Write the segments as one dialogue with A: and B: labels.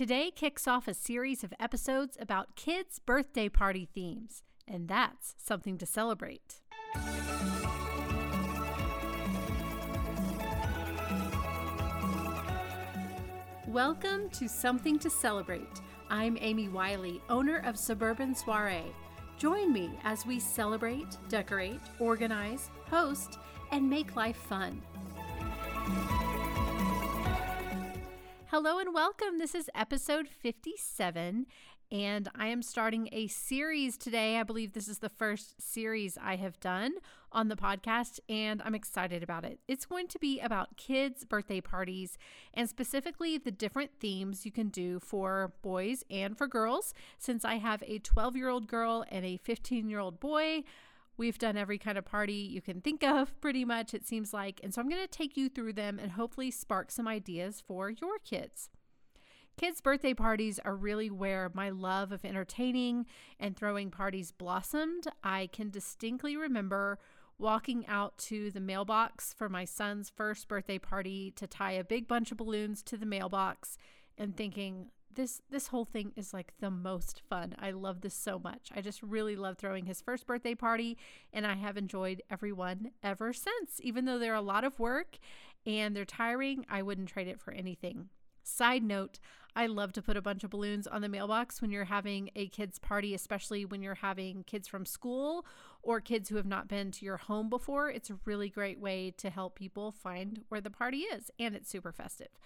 A: Today kicks off a series of episodes about kids' birthday party themes, and that's something to celebrate. Welcome to Something to Celebrate. I'm Amy Wiley, owner of Suburban Soiree. Join me as we celebrate, decorate, organize, host, and make life fun. Hello and welcome. This is episode 57, and I am starting a series today. I believe this is the first series I have done on the podcast, and I'm excited about it. It's going to be about kids' birthday parties and specifically the different themes you can do for boys and for girls. Since I have a 12 year old girl and a 15 year old boy, We've done every kind of party you can think of, pretty much, it seems like. And so I'm going to take you through them and hopefully spark some ideas for your kids. Kids' birthday parties are really where my love of entertaining and throwing parties blossomed. I can distinctly remember walking out to the mailbox for my son's first birthday party to tie a big bunch of balloons to the mailbox and thinking, this this whole thing is like the most fun. I love this so much. I just really love throwing his first birthday party and I have enjoyed every one ever since. Even though they're a lot of work and they're tiring, I wouldn't trade it for anything. Side note, I love to put a bunch of balloons on the mailbox when you're having a kids' party, especially when you're having kids from school or kids who have not been to your home before. It's a really great way to help people find where the party is, and it's super festive.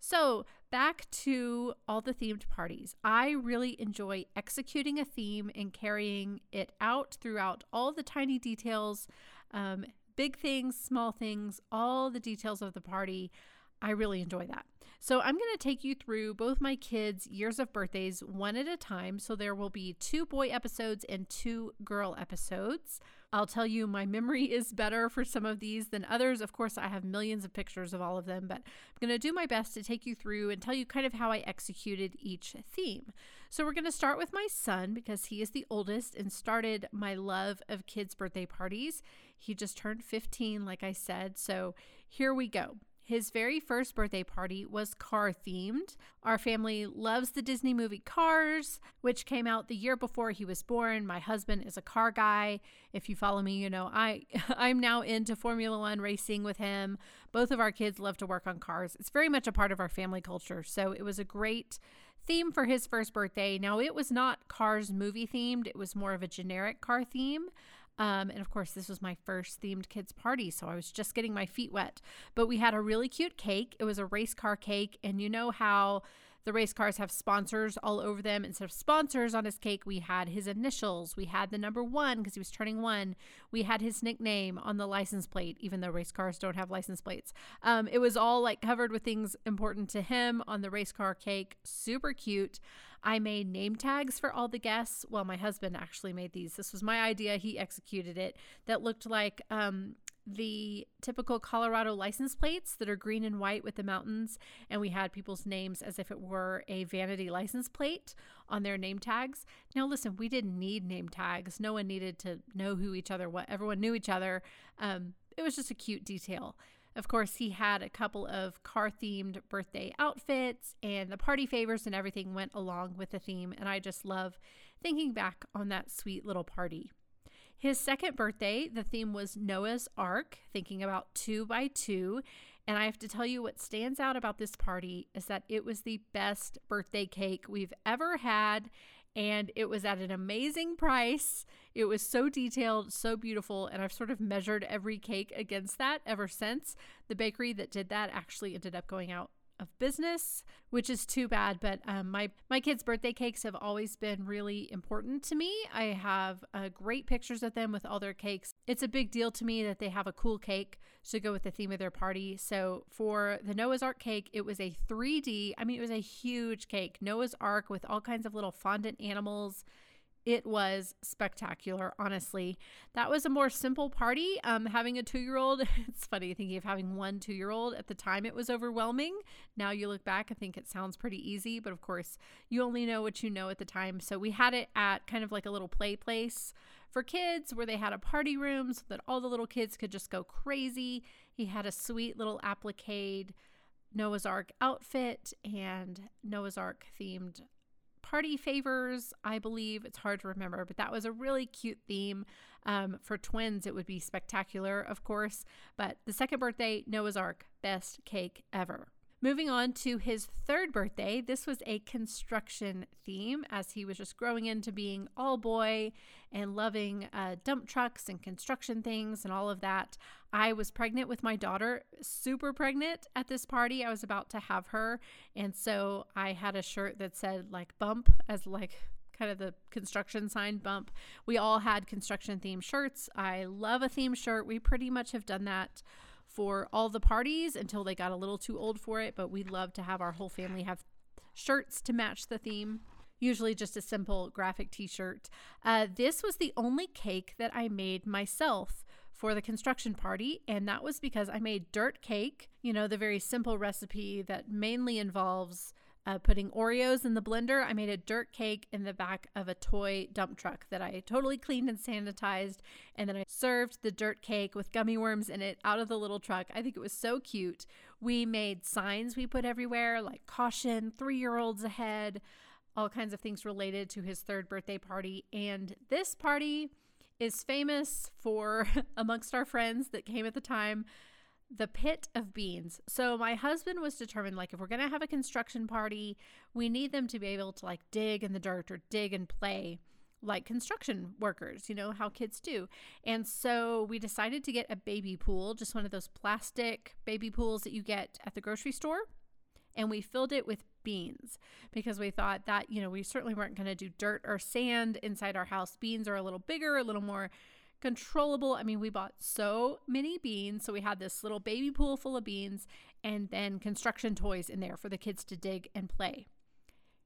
A: So, back to all the themed parties. I really enjoy executing a theme and carrying it out throughout all the tiny details, um, big things, small things, all the details of the party. I really enjoy that. So, I'm going to take you through both my kids' years of birthdays one at a time. So, there will be two boy episodes and two girl episodes. I'll tell you, my memory is better for some of these than others. Of course, I have millions of pictures of all of them, but I'm going to do my best to take you through and tell you kind of how I executed each theme. So, we're going to start with my son because he is the oldest and started my love of kids' birthday parties. He just turned 15, like I said. So, here we go. His very first birthday party was car themed. Our family loves the Disney movie Cars, which came out the year before he was born. My husband is a car guy. If you follow me, you know I I'm now into Formula 1 racing with him. Both of our kids love to work on cars. It's very much a part of our family culture. So it was a great theme for his first birthday. Now, it was not Cars movie themed, it was more of a generic car theme. Um, and of course, this was my first themed kids party, so I was just getting my feet wet. But we had a really cute cake. It was a race car cake, and you know how the race cars have sponsors all over them. Instead of sponsors on his cake, we had his initials. We had the number one because he was turning one. We had his nickname on the license plate, even though race cars don't have license plates. Um, it was all like covered with things important to him on the race car cake. Super cute. I made name tags for all the guests. Well, my husband actually made these. This was my idea. He executed it. That looked like um, the typical Colorado license plates that are green and white with the mountains, and we had people's names as if it were a vanity license plate on their name tags. Now, listen, we didn't need name tags. No one needed to know who each other what everyone knew each other. Um, it was just a cute detail. Of course, he had a couple of car themed birthday outfits, and the party favors and everything went along with the theme. And I just love thinking back on that sweet little party. His second birthday, the theme was Noah's Ark, thinking about two by two. And I have to tell you what stands out about this party is that it was the best birthday cake we've ever had. And it was at an amazing price. It was so detailed, so beautiful. And I've sort of measured every cake against that ever since. The bakery that did that actually ended up going out of business, which is too bad. But um, my my kids' birthday cakes have always been really important to me. I have uh, great pictures of them with all their cakes. It's a big deal to me that they have a cool cake to go with the theme of their party. So for the Noah's Ark cake, it was a 3D. I mean, it was a huge cake, Noah's Ark with all kinds of little fondant animals it was spectacular, honestly. That was a more simple party. Um, having a two year old, it's funny thinking of having one two year old. At the time, it was overwhelming. Now you look back, I think it sounds pretty easy, but of course, you only know what you know at the time. So we had it at kind of like a little play place for kids where they had a party room so that all the little kids could just go crazy. He had a sweet little applique Noah's Ark outfit and Noah's Ark themed party favors, I believe. It's hard to remember, but that was a really cute theme. Um, for twins, it would be spectacular, of course. But the second birthday, Noah's Ark, best cake ever. Moving on to his third birthday, this was a construction theme as he was just growing into being all boy and loving uh, dump trucks and construction things and all of that. I was pregnant with my daughter, super pregnant at this party. I was about to have her. And so I had a shirt that said like bump as like kind of the construction sign bump. We all had construction themed shirts. I love a theme shirt. We pretty much have done that for all the parties until they got a little too old for it, but we love to have our whole family have shirts to match the theme. Usually just a simple graphic t shirt. Uh, this was the only cake that I made myself for the construction party, and that was because I made dirt cake, you know, the very simple recipe that mainly involves uh, putting Oreos in the blender. I made a dirt cake in the back of a toy dump truck that I totally cleaned and sanitized. And then I served the dirt cake with gummy worms in it out of the little truck. I think it was so cute. We made signs we put everywhere like caution, three year olds ahead, all kinds of things related to his third birthday party. And this party is famous for, amongst our friends that came at the time, the pit of beans. So my husband was determined like if we're going to have a construction party, we need them to be able to like dig in the dirt or dig and play like construction workers, you know, how kids do. And so we decided to get a baby pool, just one of those plastic baby pools that you get at the grocery store. And we filled it with beans because we thought that, you know, we certainly weren't going to do dirt or sand inside our house. Beans are a little bigger, a little more controllable. I mean, we bought so many beans. So we had this little baby pool full of beans and then construction toys in there for the kids to dig and play.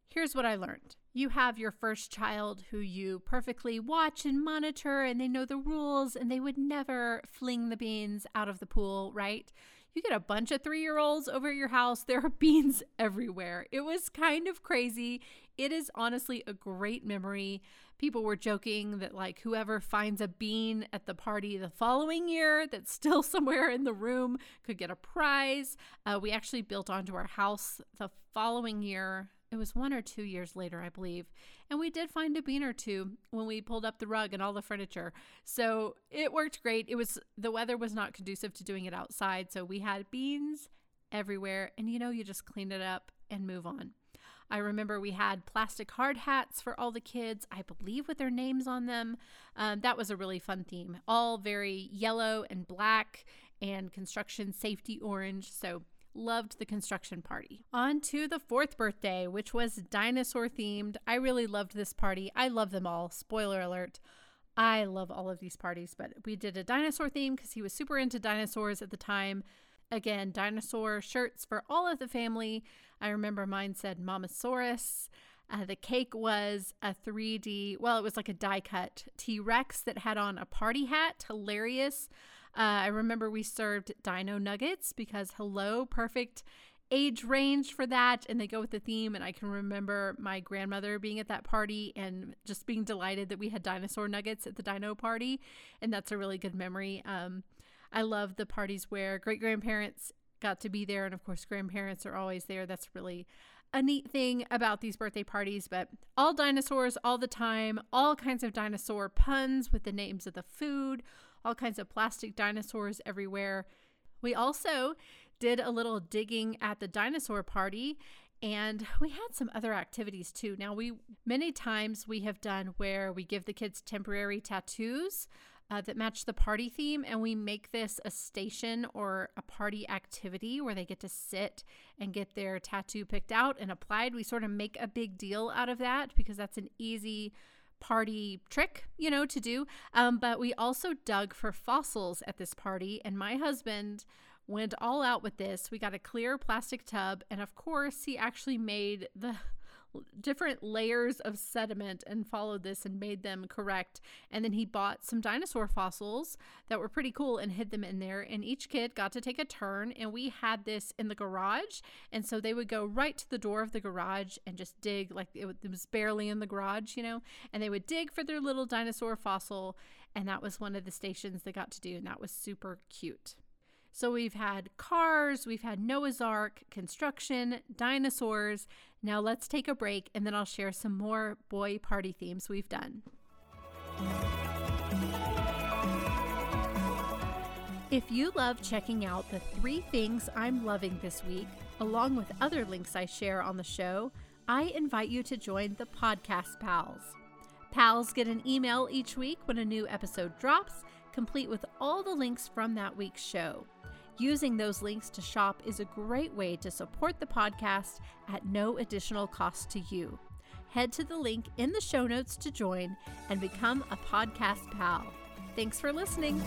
A: Here's what I learned you have your first child who you perfectly watch and monitor, and they know the rules, and they would never fling the beans out of the pool, right? You get a bunch of three year olds over at your house, there are beans everywhere. It was kind of crazy. It is honestly a great memory people were joking that like whoever finds a bean at the party the following year that's still somewhere in the room could get a prize. Uh, we actually built onto our house the following year. It was one or two years later, I believe. And we did find a bean or two when we pulled up the rug and all the furniture. So it worked great. It was the weather was not conducive to doing it outside. So we had beans everywhere. And you know, you just clean it up and move on. I remember we had plastic hard hats for all the kids, I believe with their names on them. Um, that was a really fun theme. All very yellow and black and construction safety orange. So loved the construction party. On to the fourth birthday, which was dinosaur themed. I really loved this party. I love them all. Spoiler alert. I love all of these parties, but we did a dinosaur theme because he was super into dinosaurs at the time. Again, dinosaur shirts for all of the family. I remember mine said Mamasaurus. Uh, the cake was a 3D, well, it was like a die cut T Rex that had on a party hat. Hilarious. Uh, I remember we served dino nuggets because, hello, perfect age range for that. And they go with the theme. And I can remember my grandmother being at that party and just being delighted that we had dinosaur nuggets at the dino party. And that's a really good memory. Um, I love the parties where great grandparents got to be there. And of course, grandparents are always there. That's really a neat thing about these birthday parties. But all dinosaurs all the time, all kinds of dinosaur puns with the names of the food, all kinds of plastic dinosaurs everywhere. We also did a little digging at the dinosaur party and we had some other activities too. Now, we many times we have done where we give the kids temporary tattoos uh, that match the party theme, and we make this a station or a party activity where they get to sit and get their tattoo picked out and applied. We sort of make a big deal out of that because that's an easy party trick, you know, to do. Um, but we also dug for fossils at this party, and my husband went all out with this. We got a clear plastic tub, and of course, he actually made the different layers of sediment and followed this and made them correct. And then he bought some dinosaur fossils that were pretty cool and hid them in there. And each kid got to take a turn. And we had this in the garage. And so they would go right to the door of the garage and just dig like it was barely in the garage, you know, and they would dig for their little dinosaur fossil. And that was one of the stations they got to do. And that was super cute. So we've had cars, we've had Noah's Ark, construction, dinosaurs. Now let's take a break and then I'll share some more boy party themes we've done. If you love checking out the three things I'm loving this week, along with other links I share on the show, I invite you to join the Podcast Pals. Pals get an email each week when a new episode drops, complete with all the links from that week's show. Using those links to shop is a great way to support the podcast at no additional cost to you. Head to the link in the show notes to join and become a podcast pal. Thanks for listening.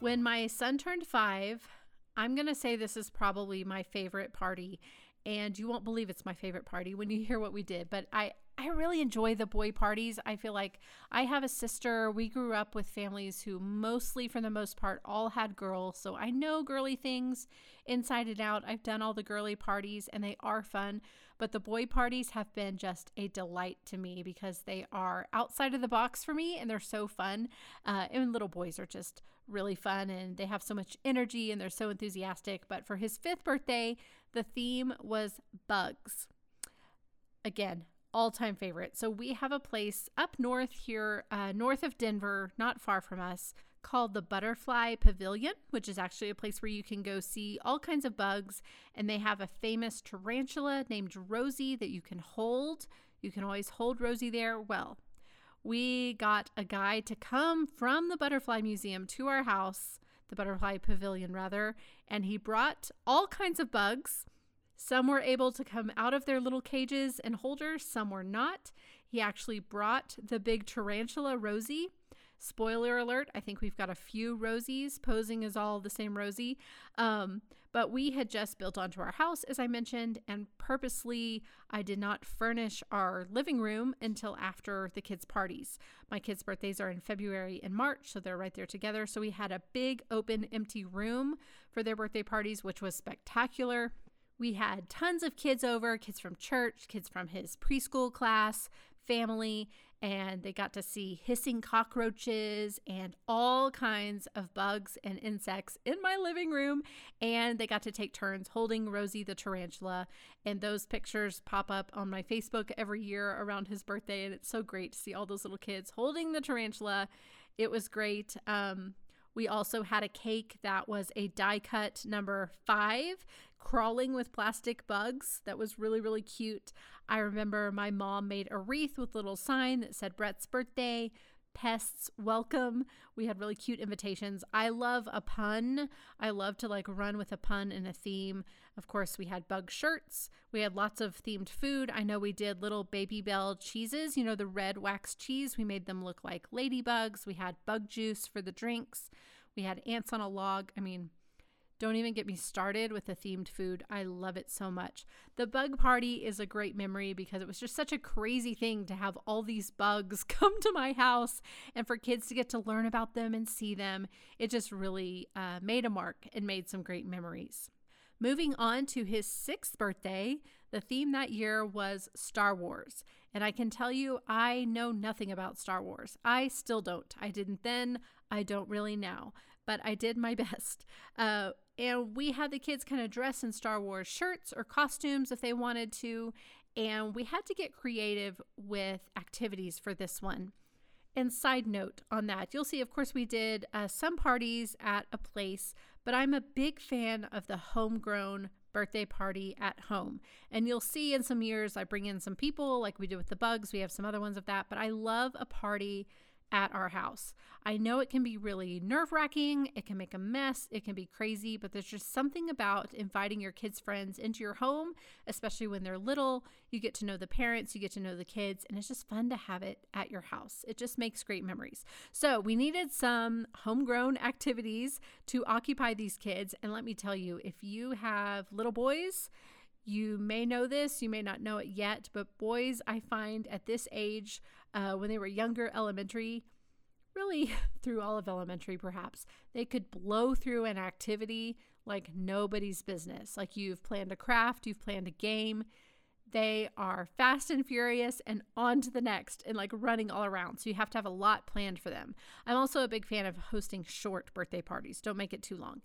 A: When my son turned five, I'm going to say this is probably my favorite party. And you won't believe it's my favorite party when you hear what we did. But I, I really enjoy the boy parties. I feel like I have a sister. We grew up with families who mostly, for the most part, all had girls. So I know girly things inside and out. I've done all the girly parties and they are fun. But the boy parties have been just a delight to me because they are outside of the box for me and they're so fun. Uh, and little boys are just really fun and they have so much energy and they're so enthusiastic. But for his fifth birthday, the theme was bugs. Again, all time favorite. So we have a place up north here, uh, north of Denver, not far from us, called the Butterfly Pavilion, which is actually a place where you can go see all kinds of bugs. And they have a famous tarantula named Rosie that you can hold. You can always hold Rosie there. Well, we got a guy to come from the Butterfly Museum to our house, the Butterfly Pavilion, rather, and he brought all kinds of bugs some were able to come out of their little cages and holders, some were not. He actually brought the big tarantula Rosie. Spoiler alert, I think we've got a few Rosies posing as all the same Rosie. Um, but we had just built onto our house, as I mentioned, and purposely I did not furnish our living room until after the kids' parties. My kids' birthdays are in February and March, so they're right there together. So we had a big open empty room for their birthday parties, which was spectacular. We had tons of kids over, kids from church, kids from his preschool class, family, and they got to see hissing cockroaches and all kinds of bugs and insects in my living room. And they got to take turns holding Rosie the tarantula. And those pictures pop up on my Facebook every year around his birthday. And it's so great to see all those little kids holding the tarantula. It was great. Um, we also had a cake that was a die cut number five crawling with plastic bugs. That was really, really cute. I remember my mom made a wreath with a little sign that said Brett's birthday, pests welcome. We had really cute invitations. I love a pun. I love to like run with a pun and a theme. Of course, we had bug shirts. We had lots of themed food. I know we did little Babybel cheeses, you know, the red wax cheese. We made them look like ladybugs. We had bug juice for the drinks. We had ants on a log. I mean, don't even get me started with the themed food. I love it so much. The bug party is a great memory because it was just such a crazy thing to have all these bugs come to my house and for kids to get to learn about them and see them. It just really uh, made a mark and made some great memories. Moving on to his sixth birthday, the theme that year was Star Wars. And I can tell you, I know nothing about Star Wars. I still don't. I didn't then, I don't really now, but I did my best. Uh, and we had the kids kind of dress in Star Wars shirts or costumes if they wanted to. And we had to get creative with activities for this one. And side note on that, you'll see, of course, we did uh, some parties at a place, but I'm a big fan of the homegrown birthday party at home. And you'll see in some years I bring in some people like we did with the bugs. We have some other ones of that, but I love a party at our house. I know it can be really nerve wracking, it can make a mess, it can be crazy, but there's just something about inviting your kids' friends into your home, especially when they're little. You get to know the parents, you get to know the kids, and it's just fun to have it at your house. It just makes great memories. So, we needed some homegrown activities to occupy these kids. And let me tell you, if you have little boys, you may know this, you may not know it yet, but boys, I find at this age, uh, when they were younger, elementary, really through all of elementary perhaps, they could blow through an activity like nobody's business. Like you've planned a craft, you've planned a game. they are fast and furious and on to the next and like running all around. So you have to have a lot planned for them. I'm also a big fan of hosting short birthday parties. Don't make it too long.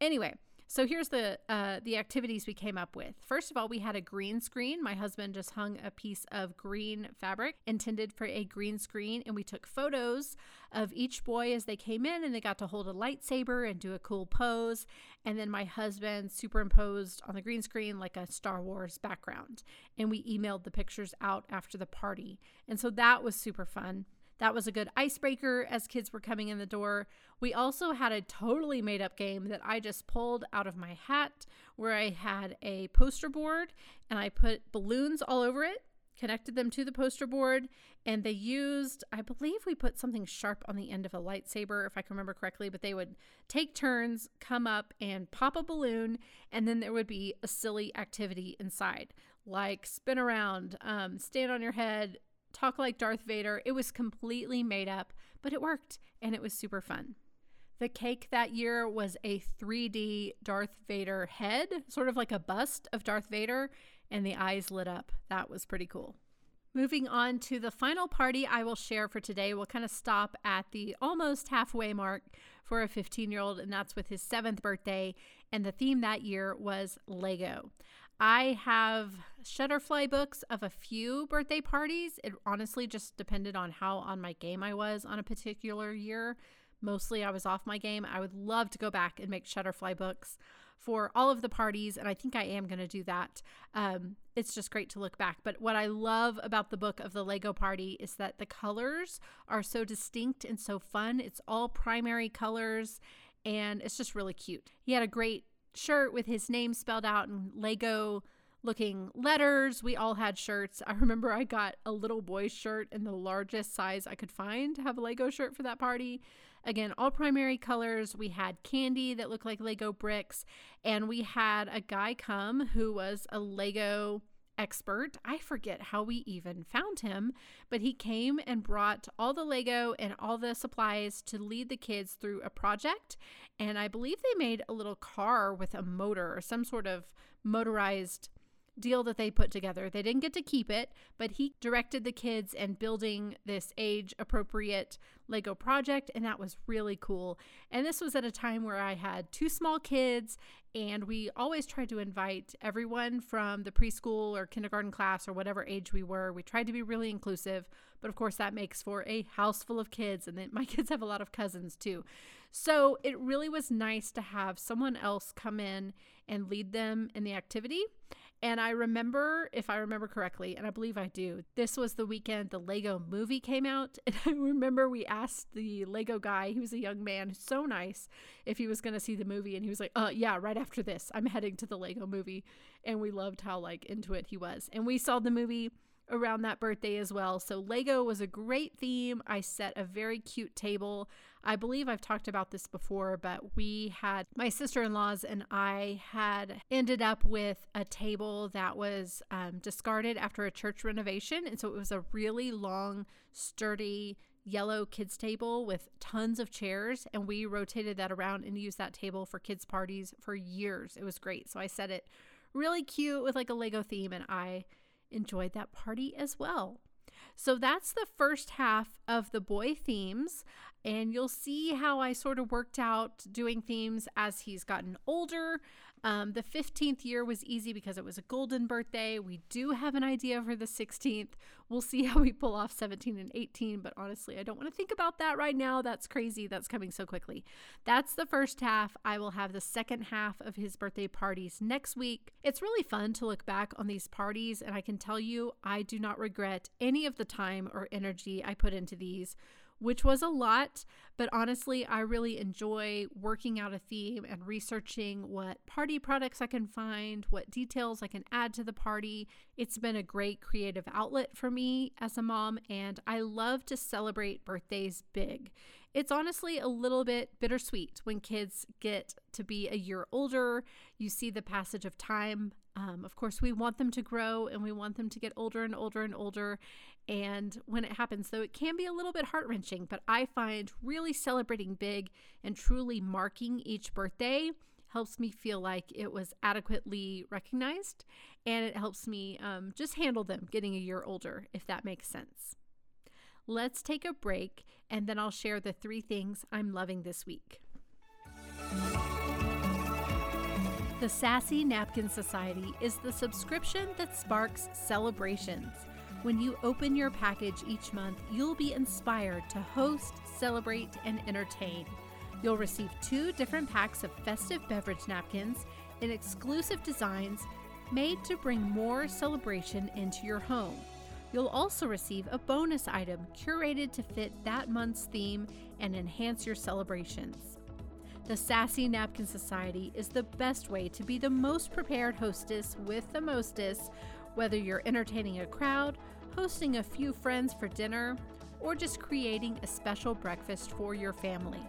A: Anyway, so here's the uh, the activities we came up with. First of all, we had a green screen. My husband just hung a piece of green fabric intended for a green screen, and we took photos of each boy as they came in, and they got to hold a lightsaber and do a cool pose. And then my husband superimposed on the green screen like a Star Wars background, and we emailed the pictures out after the party. And so that was super fun. That was a good icebreaker as kids were coming in the door. We also had a totally made up game that I just pulled out of my hat where I had a poster board and I put balloons all over it, connected them to the poster board, and they used, I believe we put something sharp on the end of a lightsaber, if I can remember correctly, but they would take turns, come up and pop a balloon, and then there would be a silly activity inside like spin around, um, stand on your head, talk like Darth Vader. It was completely made up, but it worked and it was super fun. The cake that year was a 3D Darth Vader head, sort of like a bust of Darth Vader, and the eyes lit up. That was pretty cool. Moving on to the final party I will share for today, we'll kind of stop at the almost halfway mark for a 15 year old, and that's with his seventh birthday. And the theme that year was Lego. I have Shutterfly books of a few birthday parties. It honestly just depended on how on my game I was on a particular year. Mostly I was off my game. I would love to go back and make Shutterfly books for all of the parties, and I think I am going to do that. Um, it's just great to look back. But what I love about the book of the Lego Party is that the colors are so distinct and so fun. It's all primary colors, and it's just really cute. He had a great shirt with his name spelled out in Lego looking letters. We all had shirts. I remember I got a little boy's shirt in the largest size I could find to have a Lego shirt for that party. Again, all primary colors. We had candy that looked like Lego bricks, and we had a guy come who was a Lego expert. I forget how we even found him, but he came and brought all the Lego and all the supplies to lead the kids through a project. And I believe they made a little car with a motor or some sort of motorized deal that they put together. They didn't get to keep it, but he directed the kids in building this age appropriate Lego project, and that was really cool. And this was at a time where I had two small kids, and we always tried to invite everyone from the preschool or kindergarten class or whatever age we were. We tried to be really inclusive, but of course, that makes for a house full of kids, and then my kids have a lot of cousins too. So it really was nice to have someone else come in and lead them in the activity. And I remember, if I remember correctly, and I believe I do, this was the weekend the Lego movie came out. And I remember we asked the Lego guy, he was a young man, so nice, if he was going to see the movie. And he was like, uh, yeah, right after this, I'm heading to the Lego movie. And we loved how like into it he was. And we saw the movie around that birthday as well. So Lego was a great theme. I set a very cute table. I believe I've talked about this before, but we had my sister in laws and I had ended up with a table that was um, discarded after a church renovation. And so it was a really long, sturdy, yellow kids table with tons of chairs and we rotated that around and used that table for kids parties for years. It was great. So I set it really cute with like a Lego theme and I enjoyed that party as well. So that's the first half of the boy themes. And you'll see how I sort of worked out doing themes as he's gotten older. Um, the 15th year was easy because it was a golden birthday. We do have an idea for the 16th. We'll see how we pull off 17 and 18, but honestly, I don't want to think about that right now. That's crazy. That's coming so quickly. That's the first half. I will have the second half of his birthday parties next week. It's really fun to look back on these parties, and I can tell you, I do not regret any of the time or energy I put into these which was a lot, but honestly, I really enjoy working out a theme and researching what party products I can find, what details I can add to the party. It's been a great creative outlet for me as a mom, and I love to celebrate birthdays big. It's honestly a little bit bittersweet when kids get to be a year older. You see the passage of time. Um, of course, we want them to grow and we want them to get older and older and older. And when it happens, though, it can be a little bit heart wrenching, but I find really celebrating big and truly marking each birthday helps me feel like it was adequately recognized and it helps me um, just handle them getting a year older, if that makes sense. Let's take a break and then I'll share the three things I'm loving this week. The Sassy Napkin Society is the subscription that sparks celebrations. When you open your package each month, you'll be inspired to host, celebrate, and entertain. You'll receive two different packs of festive beverage napkins in exclusive designs made to bring more celebration into your home. You'll also receive a bonus item curated to fit that month's theme and enhance your celebrations. The Sassy Napkin Society is the best way to be the most prepared hostess with the mostest, whether you're entertaining a crowd, hosting a few friends for dinner, or just creating a special breakfast for your family.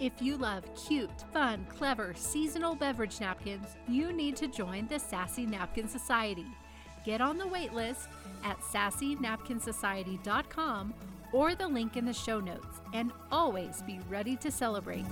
A: If you love cute, fun, clever, seasonal beverage napkins, you need to join the Sassy Napkin Society. Get on the wait list at sassynapkinsociety.com or the link in the show notes, and always be ready to celebrate.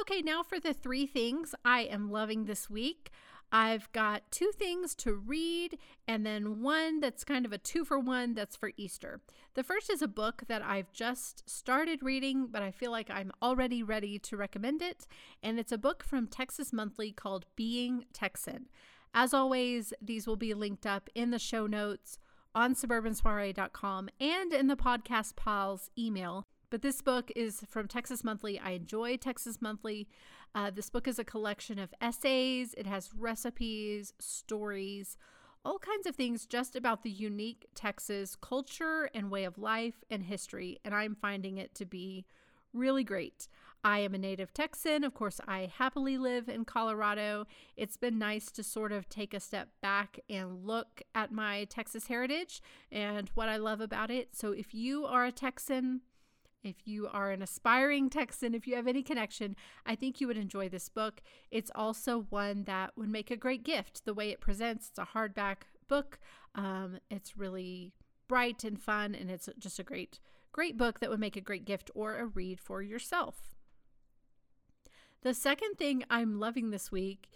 A: Okay, now for the three things I am loving this week. I've got two things to read, and then one that's kind of a two for one that's for Easter. The first is a book that I've just started reading, but I feel like I'm already ready to recommend it. And it's a book from Texas Monthly called Being Texan. As always, these will be linked up in the show notes on suburbansoiree.com and in the podcast pals email. But this book is from Texas Monthly. I enjoy Texas Monthly. Uh, this book is a collection of essays, it has recipes, stories, all kinds of things just about the unique Texas culture and way of life and history. And I'm finding it to be really great. I am a native Texan. Of course, I happily live in Colorado. It's been nice to sort of take a step back and look at my Texas heritage and what I love about it. So, if you are a Texan, if you are an aspiring Texan, if you have any connection, I think you would enjoy this book. It's also one that would make a great gift. The way it presents, it's a hardback book. Um, it's really bright and fun, and it's just a great, great book that would make a great gift or a read for yourself. The second thing I'm loving this week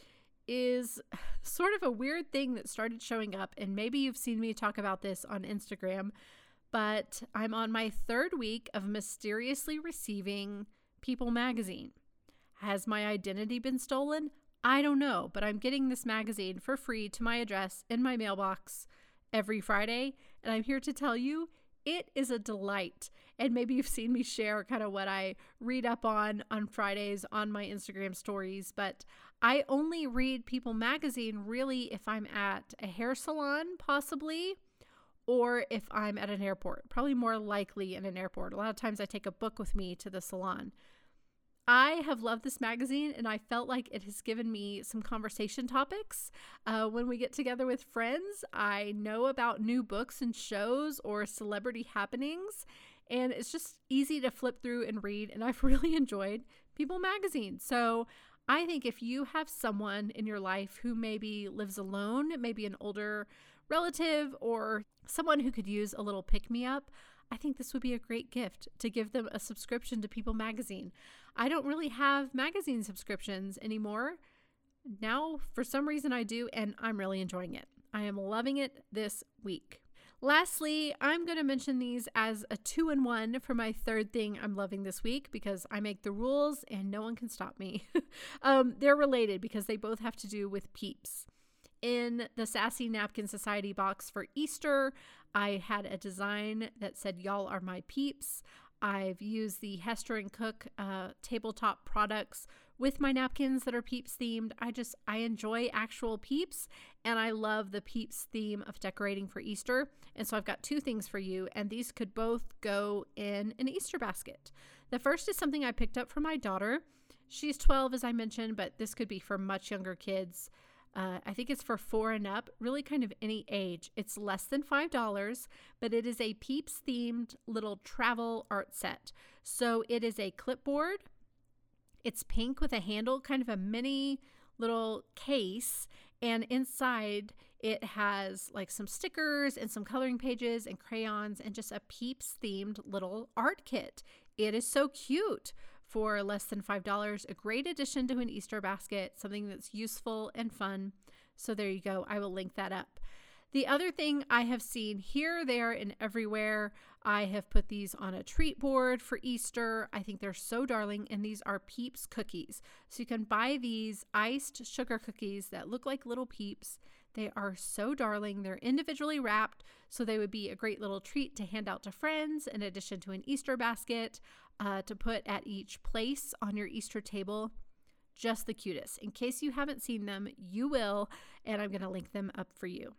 A: is sort of a weird thing that started showing up, and maybe you've seen me talk about this on Instagram, but I'm on my third week of mysteriously receiving People magazine. Has my identity been stolen? I don't know, but I'm getting this magazine for free to my address in my mailbox every Friday, and I'm here to tell you it is a delight. And maybe you've seen me share kind of what I read up on on Fridays on my Instagram stories, but I only read People magazine really if I'm at a hair salon, possibly, or if I'm at an airport. Probably more likely in an airport. A lot of times I take a book with me to the salon. I have loved this magazine and I felt like it has given me some conversation topics. Uh, when we get together with friends, I know about new books and shows or celebrity happenings, and it's just easy to flip through and read. And I've really enjoyed People Magazine. So I think if you have someone in your life who maybe lives alone, maybe an older relative or someone who could use a little pick me up, I think this would be a great gift to give them a subscription to People Magazine. I don't really have magazine subscriptions anymore. Now, for some reason, I do, and I'm really enjoying it. I am loving it this week. Lastly, I'm going to mention these as a two in one for my third thing I'm loving this week because I make the rules and no one can stop me. um, they're related because they both have to do with peeps. In the Sassy Napkin Society box for Easter, I had a design that said, Y'all are my peeps. I've used the Hester and Cook uh, tabletop products with my napkins that are peeps themed. I just, I enjoy actual peeps and I love the peeps theme of decorating for Easter. And so I've got two things for you, and these could both go in an Easter basket. The first is something I picked up for my daughter. She's 12, as I mentioned, but this could be for much younger kids. Uh, I think it's for four and up, really kind of any age. It's less than $5, but it is a Peeps themed little travel art set. So it is a clipboard. It's pink with a handle, kind of a mini little case. And inside it has like some stickers and some coloring pages and crayons and just a Peeps themed little art kit. It is so cute for less than $5. A great addition to an Easter basket, something that's useful and fun. So there you go. I will link that up. The other thing I have seen here, there, and everywhere, I have put these on a treat board for Easter. I think they're so darling, and these are Peeps cookies. So you can buy these iced sugar cookies that look like little peeps. They are so darling. They're individually wrapped, so they would be a great little treat to hand out to friends in addition to an Easter basket uh, to put at each place on your Easter table. Just the cutest. In case you haven't seen them, you will, and I'm going to link them up for you.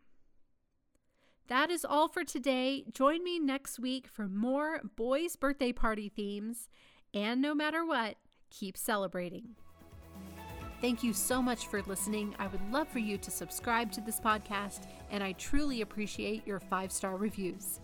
A: That is all for today. Join me next week for more boys' birthday party themes. And no matter what, keep celebrating. Thank you so much for listening. I would love for you to subscribe to this podcast, and I truly appreciate your five star reviews.